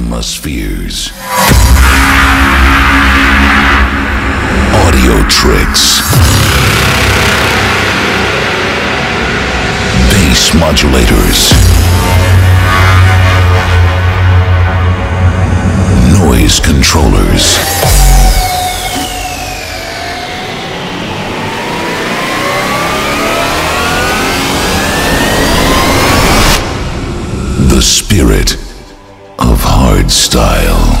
atmospheres. Audio tricks. Bass modulators. Noise controllers. The spirit hardstyle.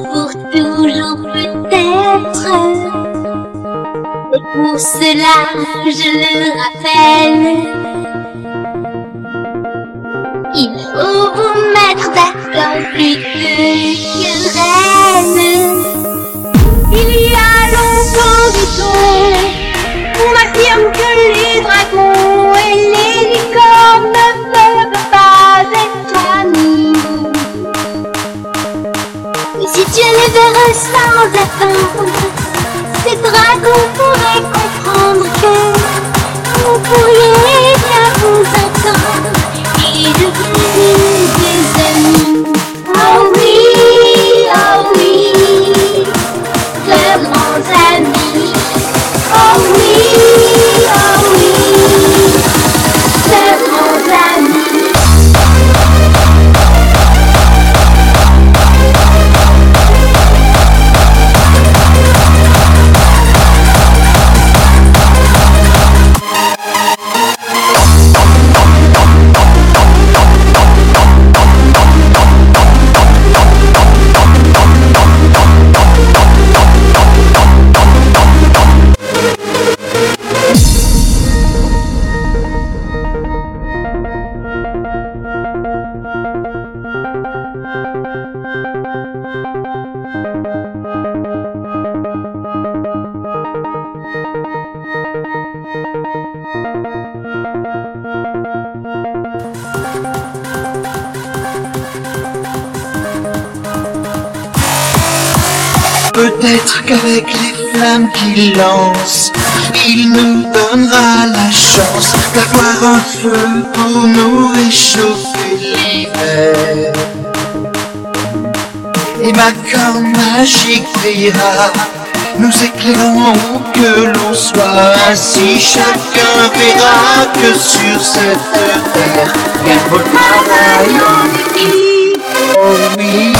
pour cela, je le rappelle, il faut vous mettre d'accord plus que reine. Il y a longtemps temps, on affirme que les dragons et les licornes ne peuvent pas être amis. Mais si tu les verrais sans attendre, que vous pourriez bien Peut-être qu'avec les flammes qu'il lance, il nous donnera la chance d'avoir un feu pour nous réchauffer l'hiver. Et ma corne magique veillera, nous éclairant où que l'on soit. Ainsi chacun verra que sur cette terre, il en équipe. Oh oui,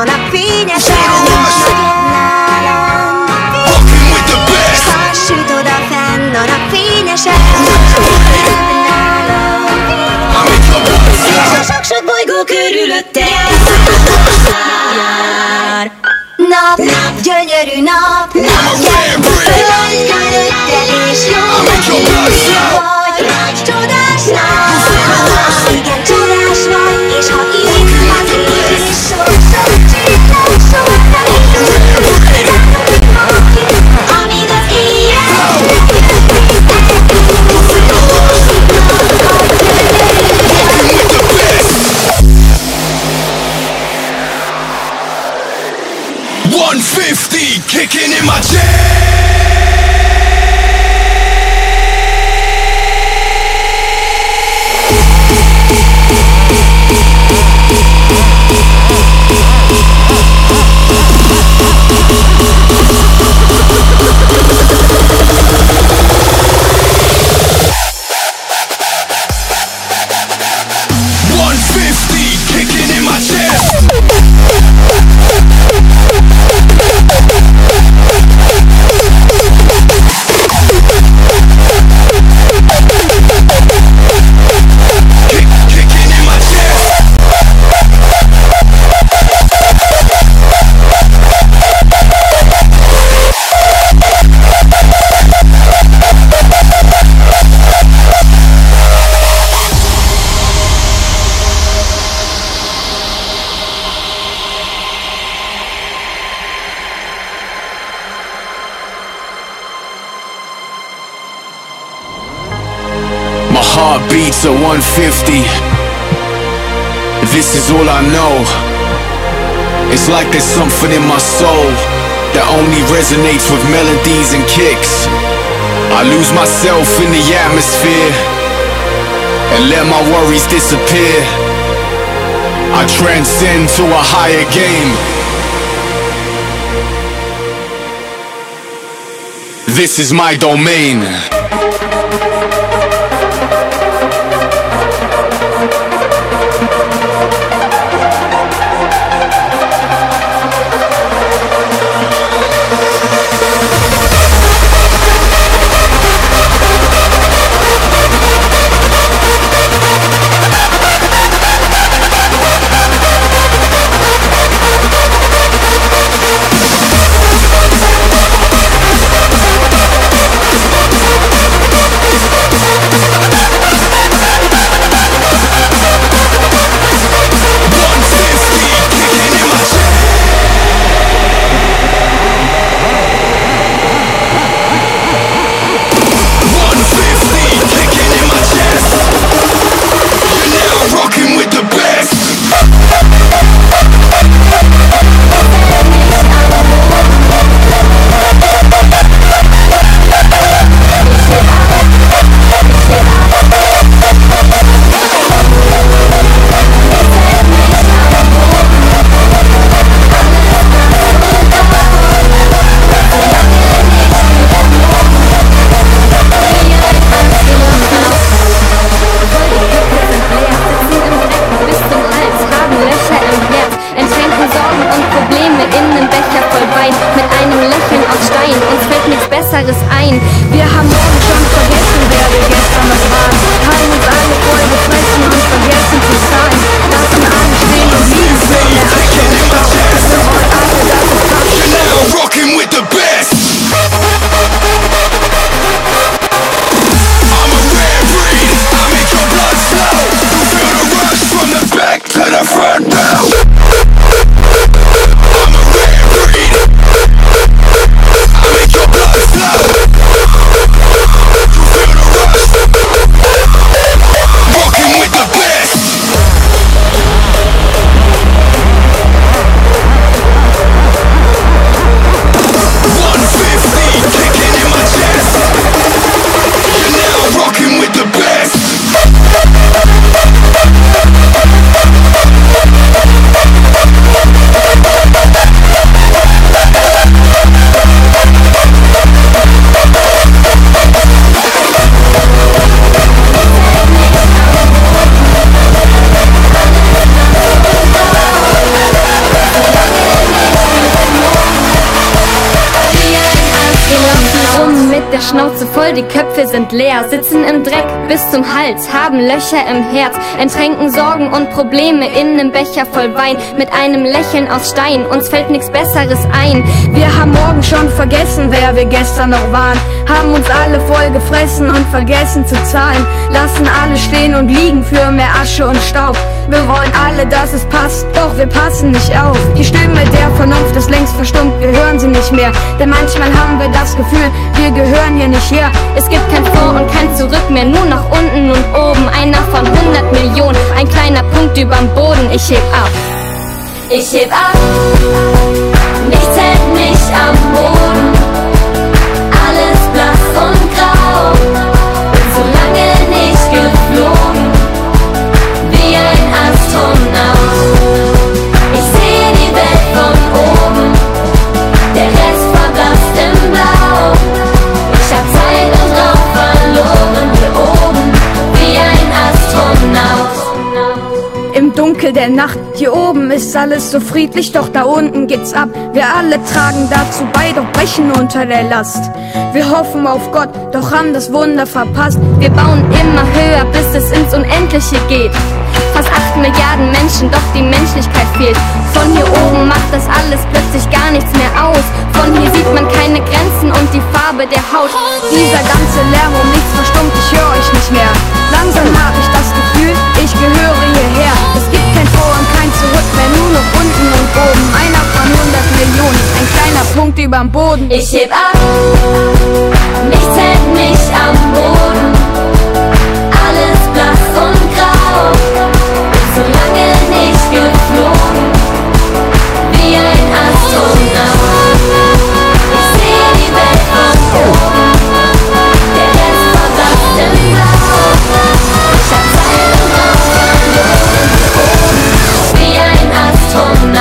a nap fényes Nálam Hasít oda fenn a nap fényes És a sok-sok bolygó körülötte jár. Nap, nap, gyönyörű nap. Gyerünk a föld előtted és jó. Vagy csodás nap. Heartbeats at 150. This is all I know. It's like there's something in my soul that only resonates with melodies and kicks. I lose myself in the atmosphere and let my worries disappear. I transcend to a higher game. This is my domain. Voll, die Köpfe sind leer, sitzen im Dreck bis zum Hals, haben Löcher im Herz, ertränken Sorgen und Probleme in nem Becher voll Wein, mit einem Lächeln aus Stein, uns fällt nichts Besseres ein. Wir haben morgen schon vergessen, wer wir gestern noch waren, haben uns alle voll gefressen und vergessen zu zahlen, lassen alle stehen und liegen für mehr Asche und Staub. Wir wollen alle, dass es passt, doch wir passen nicht auf. Die Stimme der nicht mehr. Denn manchmal haben wir das Gefühl, wir gehören hier nicht her. Es gibt kein Vor und kein Zurück mehr, nur nach unten und oben. Einer von 100 Millionen, ein kleiner Punkt überm Boden. Ich heb ab. Ich heb ab. Nichts hält mich am Boden. Dunkel der Nacht, hier oben ist alles so friedlich, doch da unten geht's ab. Wir alle tragen dazu bei, doch brechen unter der Last. Wir hoffen auf Gott, doch haben das Wunder verpasst. Wir bauen immer höher, bis es ins Unendliche geht. Fast 8 Milliarden Menschen, doch die Menschlichkeit fehlt. Von hier oben macht das alles plötzlich gar nichts mehr aus. Von hier sieht man keine Grenzen und die Farbe der Haut. Dieser ganze Lärm um nichts verstummt, ich höre euch nicht mehr. Langsam habe ich das Gefühl, ich gehöre hierher. Mehr, nur noch unten und oben. Einer von 100 Millionen, ein kleiner Punkt überm Boden. Ich heb ab, nichts hält mich am Boden. Alles blass und grau, so lange nicht geflogen. Wie ein Astronaut, all night.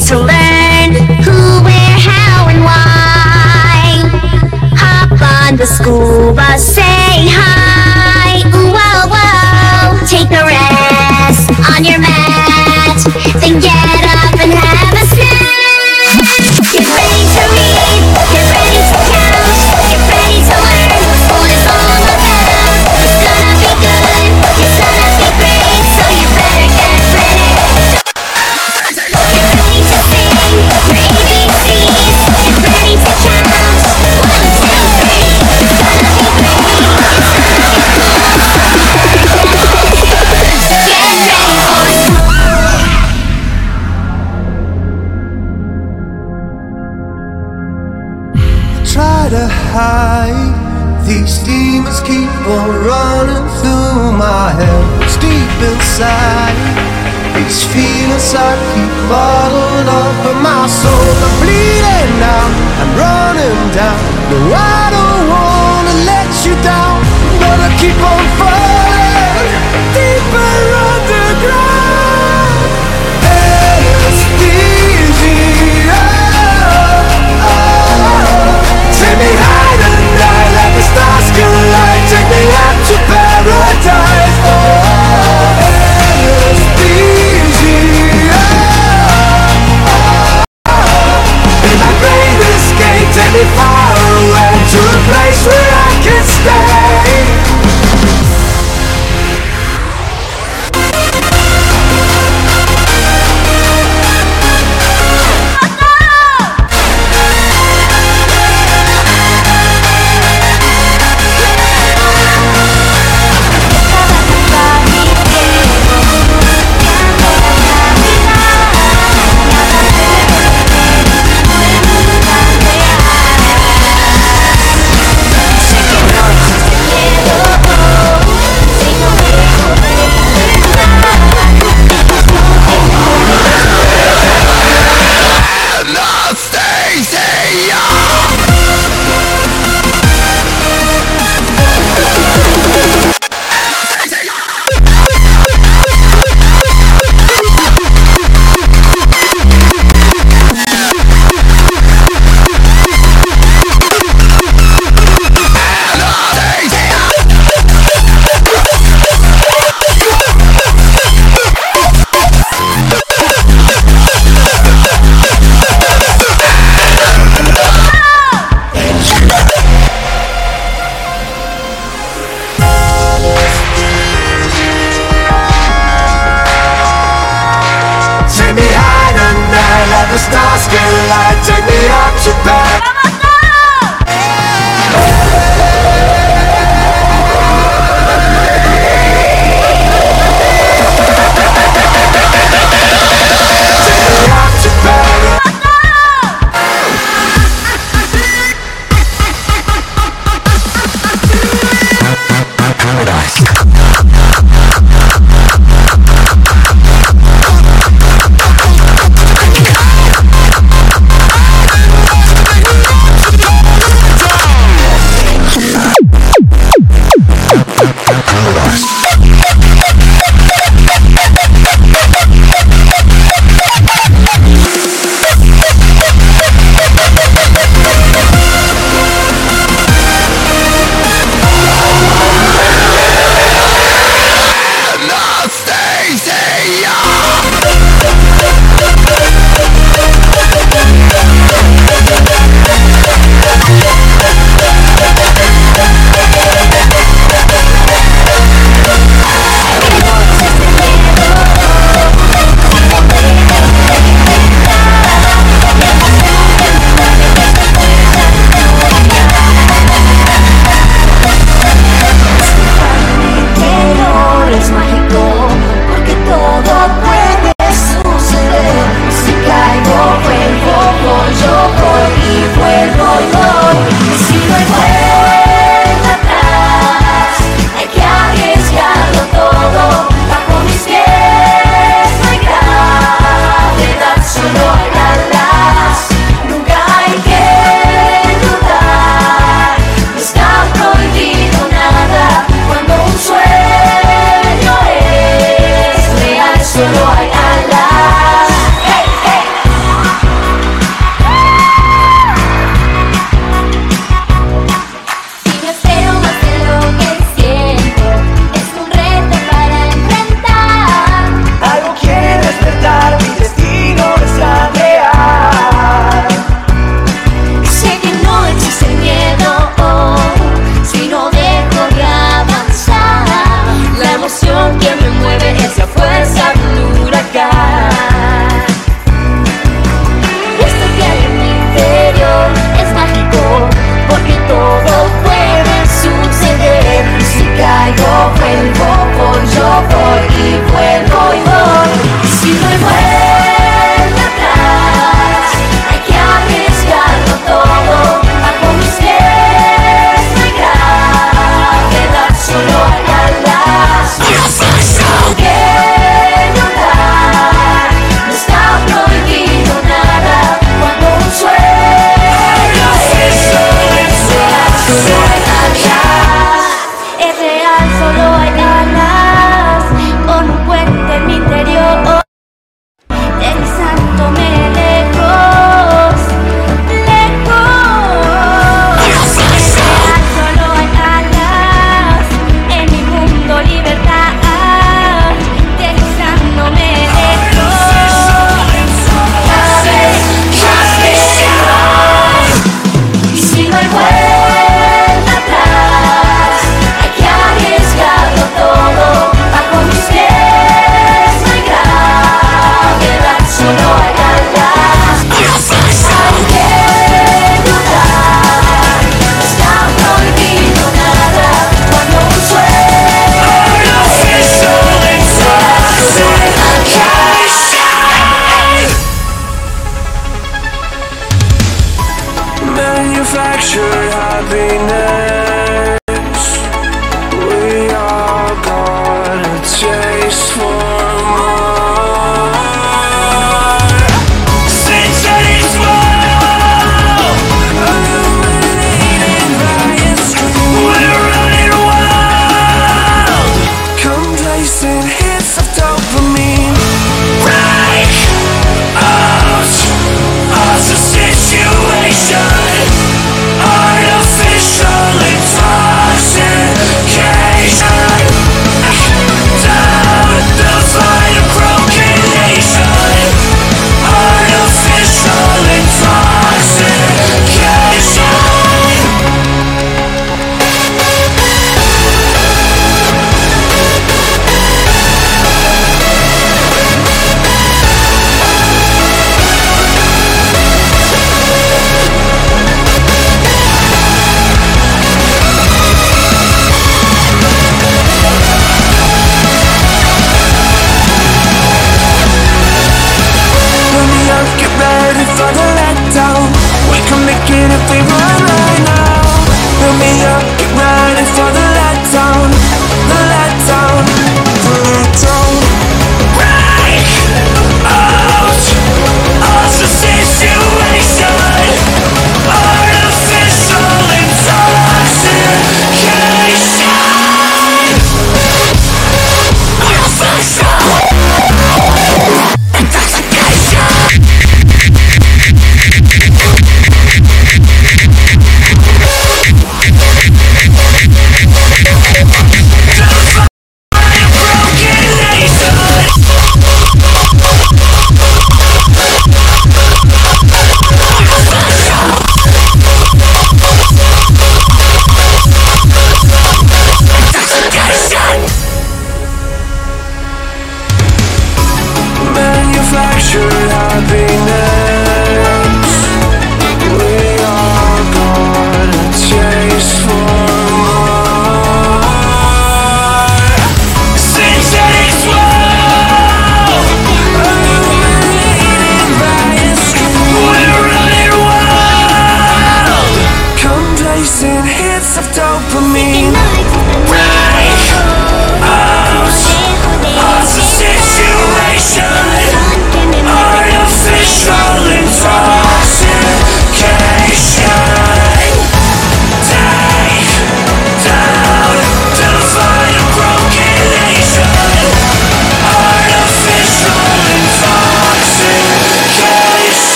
solución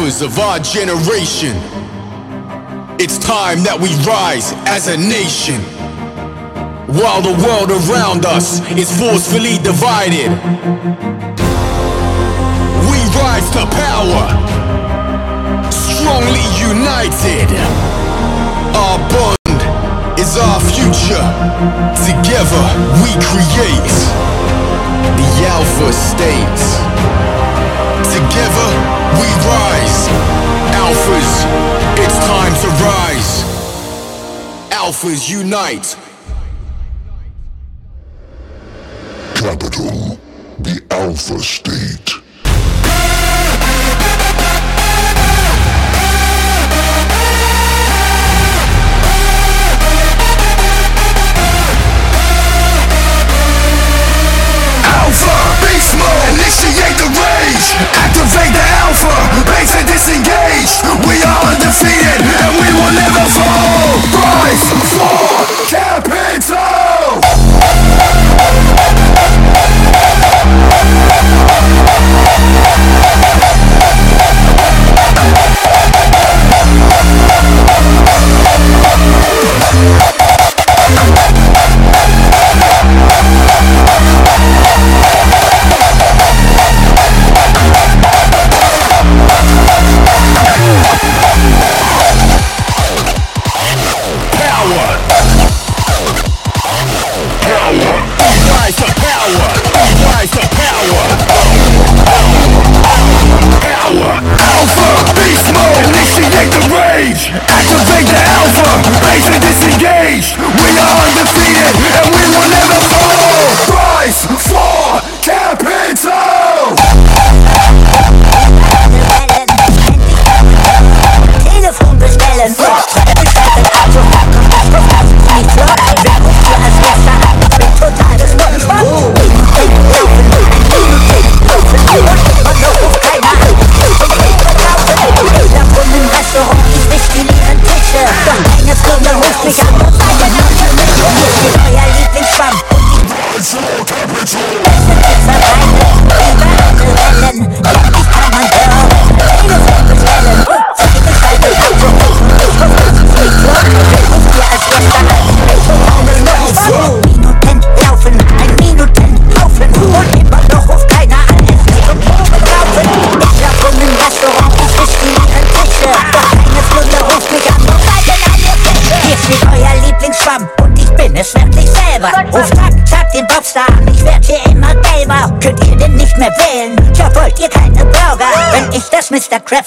alphas of our generation. It's time that we rise as a nation. While the world around us is forcefully divided, we rise to power, strongly united. Our bond is our future. Together we create the Alpha States. Together we rise. Alphas, it's time to rise. Alphas unite. Capital, the Alpha State. initiate the raid rage Activate the alpha, base and disengage. We are undefeated and we will never fall. Rise for capital We'll. power. Alpha, beast mode, initiate the rage. Activate the alpha, base disengage.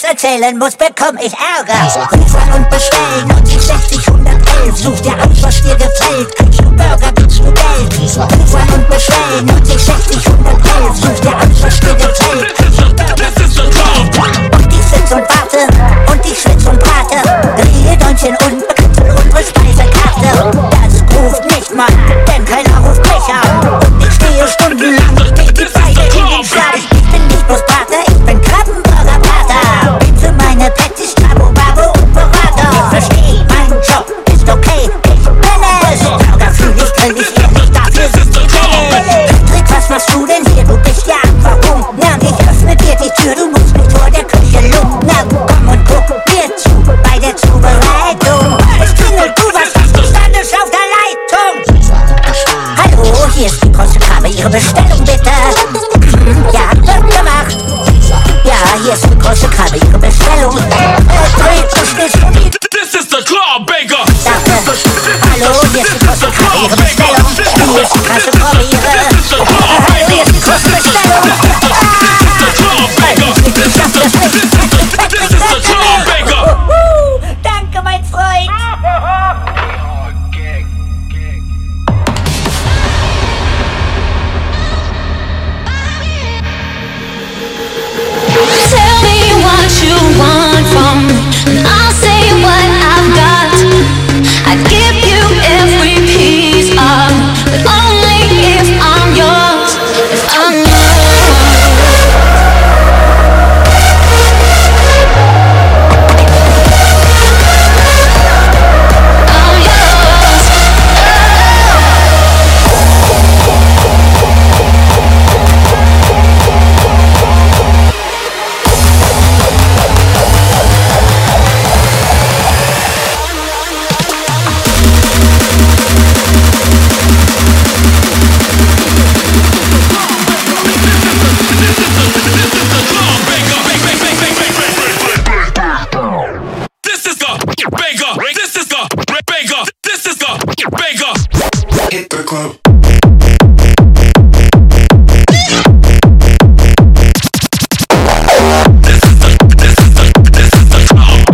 erzählen muss, bekomm ich Ärger. Rufen und bestellen.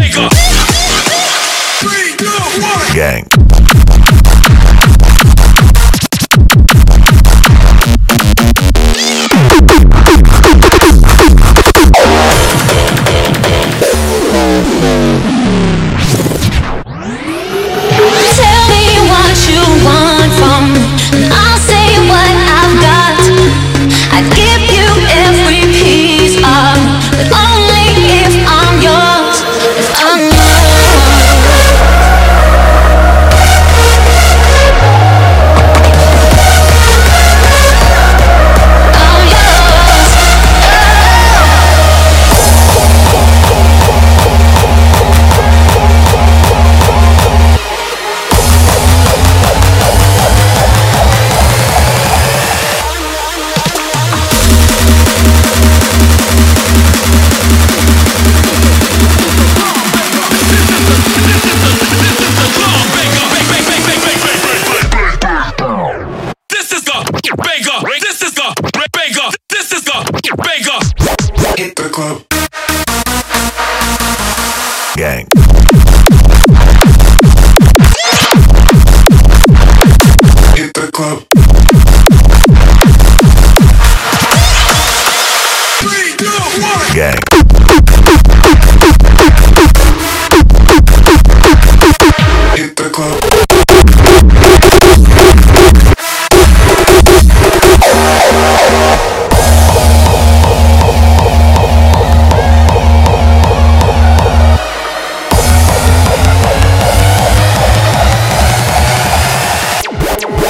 Jamaica.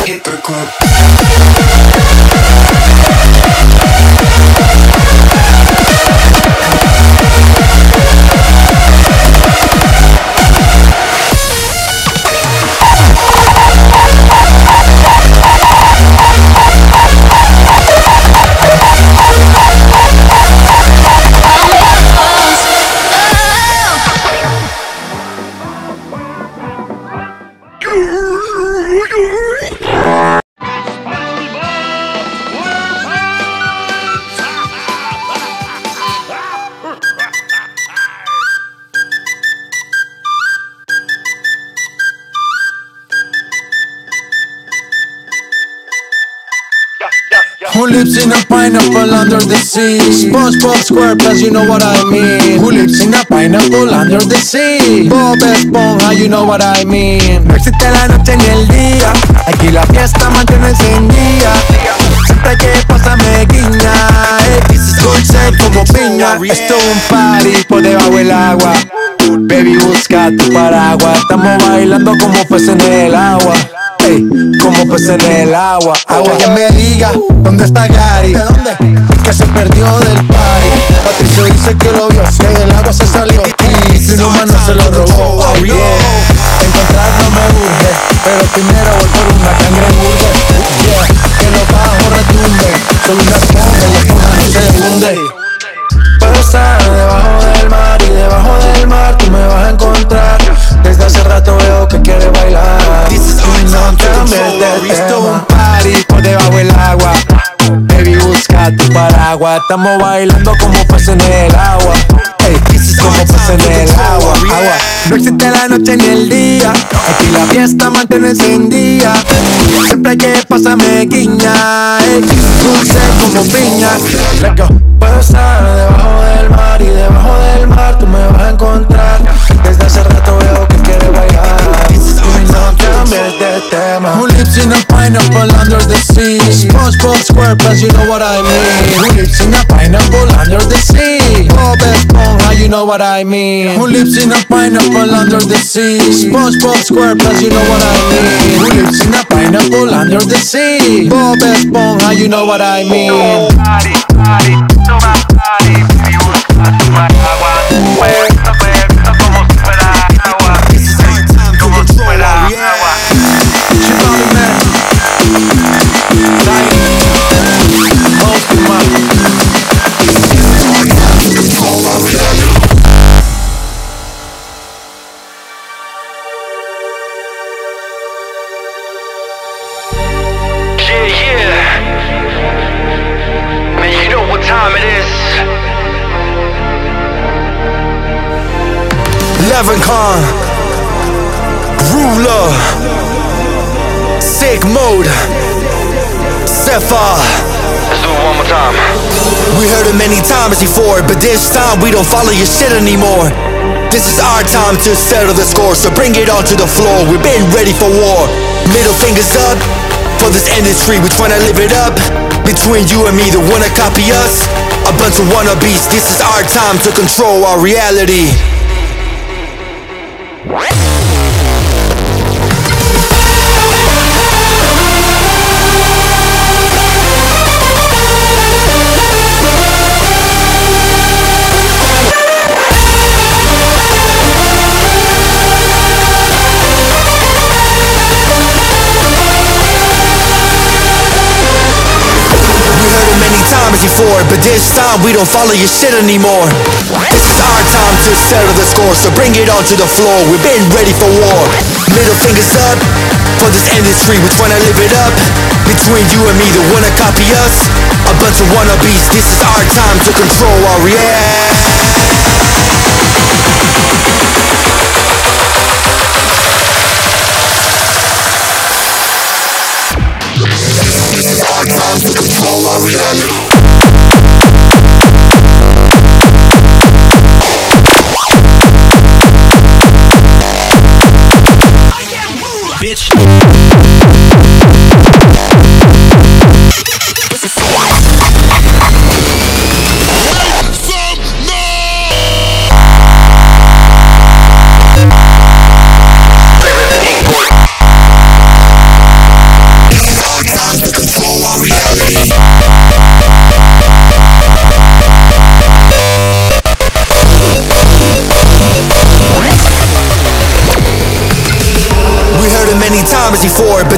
Hypocrite. SpongeBob SquarePants, you know what I mean. Who lives in a pineapple under the sea? Bob Esponja, you know what I mean. No existe la noche ni el día. Aquí la fiesta mantiene encendida. Siempre que pasa me guiña. Hey, is dulce como piña. Esto es un party por debajo del agua. Baby, busca tu paraguas. Estamos bailando como peces en el agua. Ey, como peces en el agua. Agua que me diga dónde está Gary. ¿De dónde? Que se perdió del party. Patricio dice que lo vio. Que del agua se salió. Y si un humano se lo robó. Oh, yeah. Encontrarlo me urge. Pero primero voy por una cangreburger. Yeah. Que los bajos retumben. Solo una esponja y esponja no se hunde. Estar debajo del mar y debajo del mar tú me vas a encontrar. Desde hace rato veo que quieres bailar. Y no cambies de tema. un party por debajo del agua. Paraguas. Estamos bailando como peces en el agua. Ey, como peces en el agua. agua. No existe la noche ni el día. Aquí la fiesta mantiene encendida. Siempre que pasa me guiña. Ey, dulce como piña. Puedo estar debajo del mar y debajo del mar tú me vas a encontrar. Desde hace rato veo que quieres bailar. Y no cambies de tema. Who lives in a pineapple under the sea? SpongeBob SquarePants, you know what I mean. Who lives in a pineapple under the sea? Bob Esponja, you know what I mean. Who lives in a pineapple under the sea? SpongeBob SquarePants, you know what I mean. Who lives in a pineapple under the sea? Bob Esponja, you know what I mean. Party, party, toma party, baby, busca tu paraguas. Puesto, puesto Levenkhan, Ruler, Sickmode, Sephar. Let's do it one more time. We heard it many times before, but this time we don't follow your shit anymore. This is our time to settle the score, so bring it onto the floor. We've been ready for war. Middle fingers up for this industry, we tryna live it up. Between you and me, the wanna copy us. A bunch of wannabes, this is our time to control our reality. We don't follow your shit anymore. This is our time to settle the score, so bring it onto the floor. We've been ready for war. Middle fingers up for this industry, we're trying to live it up. Between you and me, the one to copy us. A bunch of wannabes, this is our time to control our reality.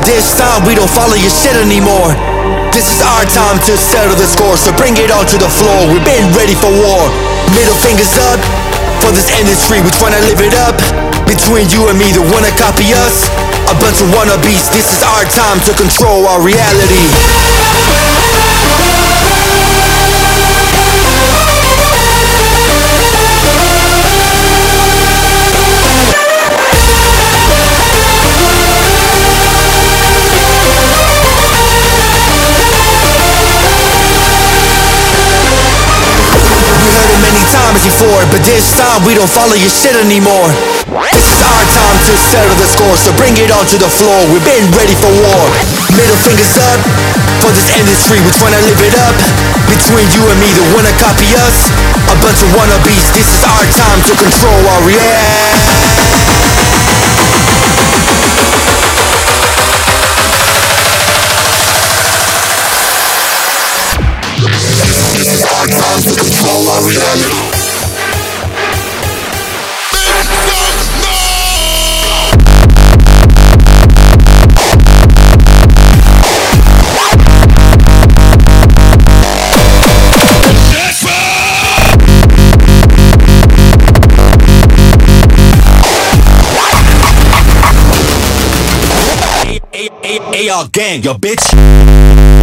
This time we don't follow your shit anymore. This is our time to settle the score, so bring it onto the floor. We've been ready for war. Middle fingers up for this industry, we're trying to live it up. Between you and me, the wanna copy us. A bunch of wannabes, this is our time to control our reality. Time, we don't follow your shit anymore. This is our time to settle the score, so bring it on to the floor. We've been ready for war. Middle fingers up for this industry, we're trying to live it up. Between you and me, the wanna copy us. A bunch of wannabes, this is our time to control our yeah. AR gang, yo bitch.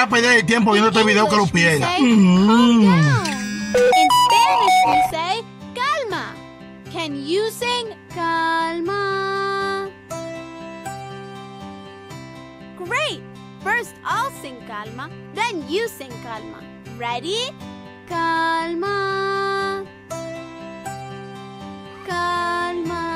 Quiera perder el tiempo viendo este video que lo pierda. In Spanish, we say calma. Can you sing calma? Great. First, I'll sing calma, then you sing calma. Ready? Calma. Calma.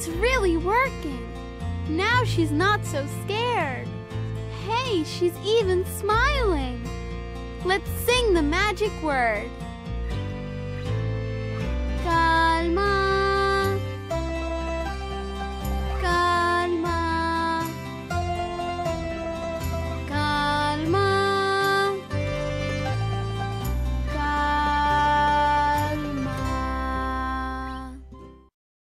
It's really working. Now she's not so scared. Hey, she's even smiling. Let's sing the magic word. Calma.